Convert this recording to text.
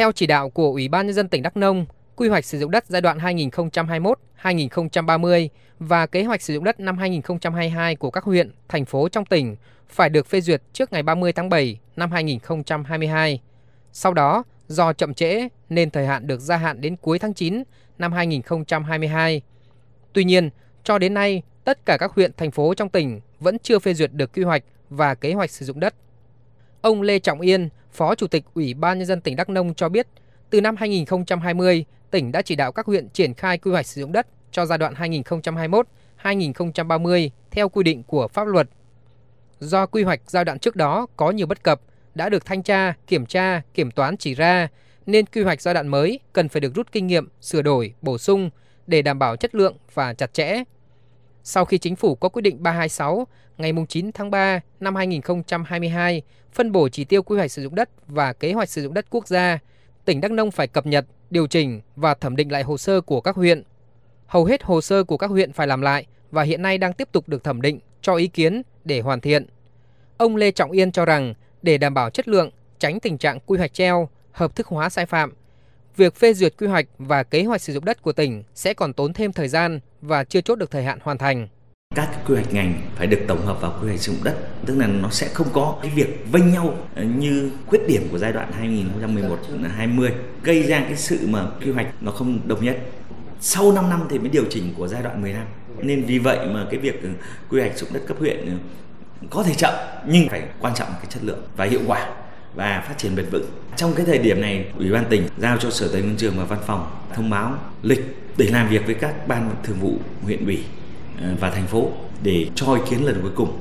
Theo chỉ đạo của Ủy ban nhân dân tỉnh Đắk Nông, quy hoạch sử dụng đất giai đoạn 2021-2030 và kế hoạch sử dụng đất năm 2022 của các huyện, thành phố trong tỉnh phải được phê duyệt trước ngày 30 tháng 7 năm 2022. Sau đó, do chậm trễ nên thời hạn được gia hạn đến cuối tháng 9 năm 2022. Tuy nhiên, cho đến nay, tất cả các huyện, thành phố trong tỉnh vẫn chưa phê duyệt được quy hoạch và kế hoạch sử dụng đất. Ông Lê Trọng Yên, Phó Chủ tịch Ủy ban Nhân dân tỉnh Đắk Nông cho biết, từ năm 2020, tỉnh đã chỉ đạo các huyện triển khai quy hoạch sử dụng đất cho giai đoạn 2021-2030 theo quy định của pháp luật. Do quy hoạch giai đoạn trước đó có nhiều bất cập, đã được thanh tra, kiểm tra, kiểm toán chỉ ra, nên quy hoạch giai đoạn mới cần phải được rút kinh nghiệm, sửa đổi, bổ sung để đảm bảo chất lượng và chặt chẽ. Sau khi chính phủ có quyết định 326 ngày 9 tháng 3 năm 2022 phân bổ chỉ tiêu quy hoạch sử dụng đất và kế hoạch sử dụng đất quốc gia, tỉnh Đắk Nông phải cập nhật, điều chỉnh và thẩm định lại hồ sơ của các huyện. Hầu hết hồ sơ của các huyện phải làm lại và hiện nay đang tiếp tục được thẩm định, cho ý kiến để hoàn thiện. Ông Lê Trọng Yên cho rằng để đảm bảo chất lượng, tránh tình trạng quy hoạch treo, hợp thức hóa sai phạm, việc phê duyệt quy hoạch và kế hoạch sử dụng đất của tỉnh sẽ còn tốn thêm thời gian và chưa chốt được thời hạn hoàn thành. Các quy hoạch ngành phải được tổng hợp vào quy hoạch sử dụng đất, tức là nó sẽ không có cái việc vênh nhau ờ, như khuyết điểm của giai đoạn 2011-20 gây ra cái sự mà quy hoạch nó không đồng nhất. Sau 5 năm thì mới điều chỉnh của giai đoạn 10 năm. Nên vì vậy mà cái việc ờ, quy hoạch sử dụng đất cấp huyện ờ, có thể chậm nhưng phải quan trọng cái chất lượng và hiệu quả và phát triển bền vững. Trong cái thời điểm này, Ủy ban tỉnh giao cho Sở Tài nguyên Trường và Văn phòng thông báo lịch để làm việc với các ban thường vụ huyện ủy ờ, và thành phố để cho ý kiến lần cuối cùng.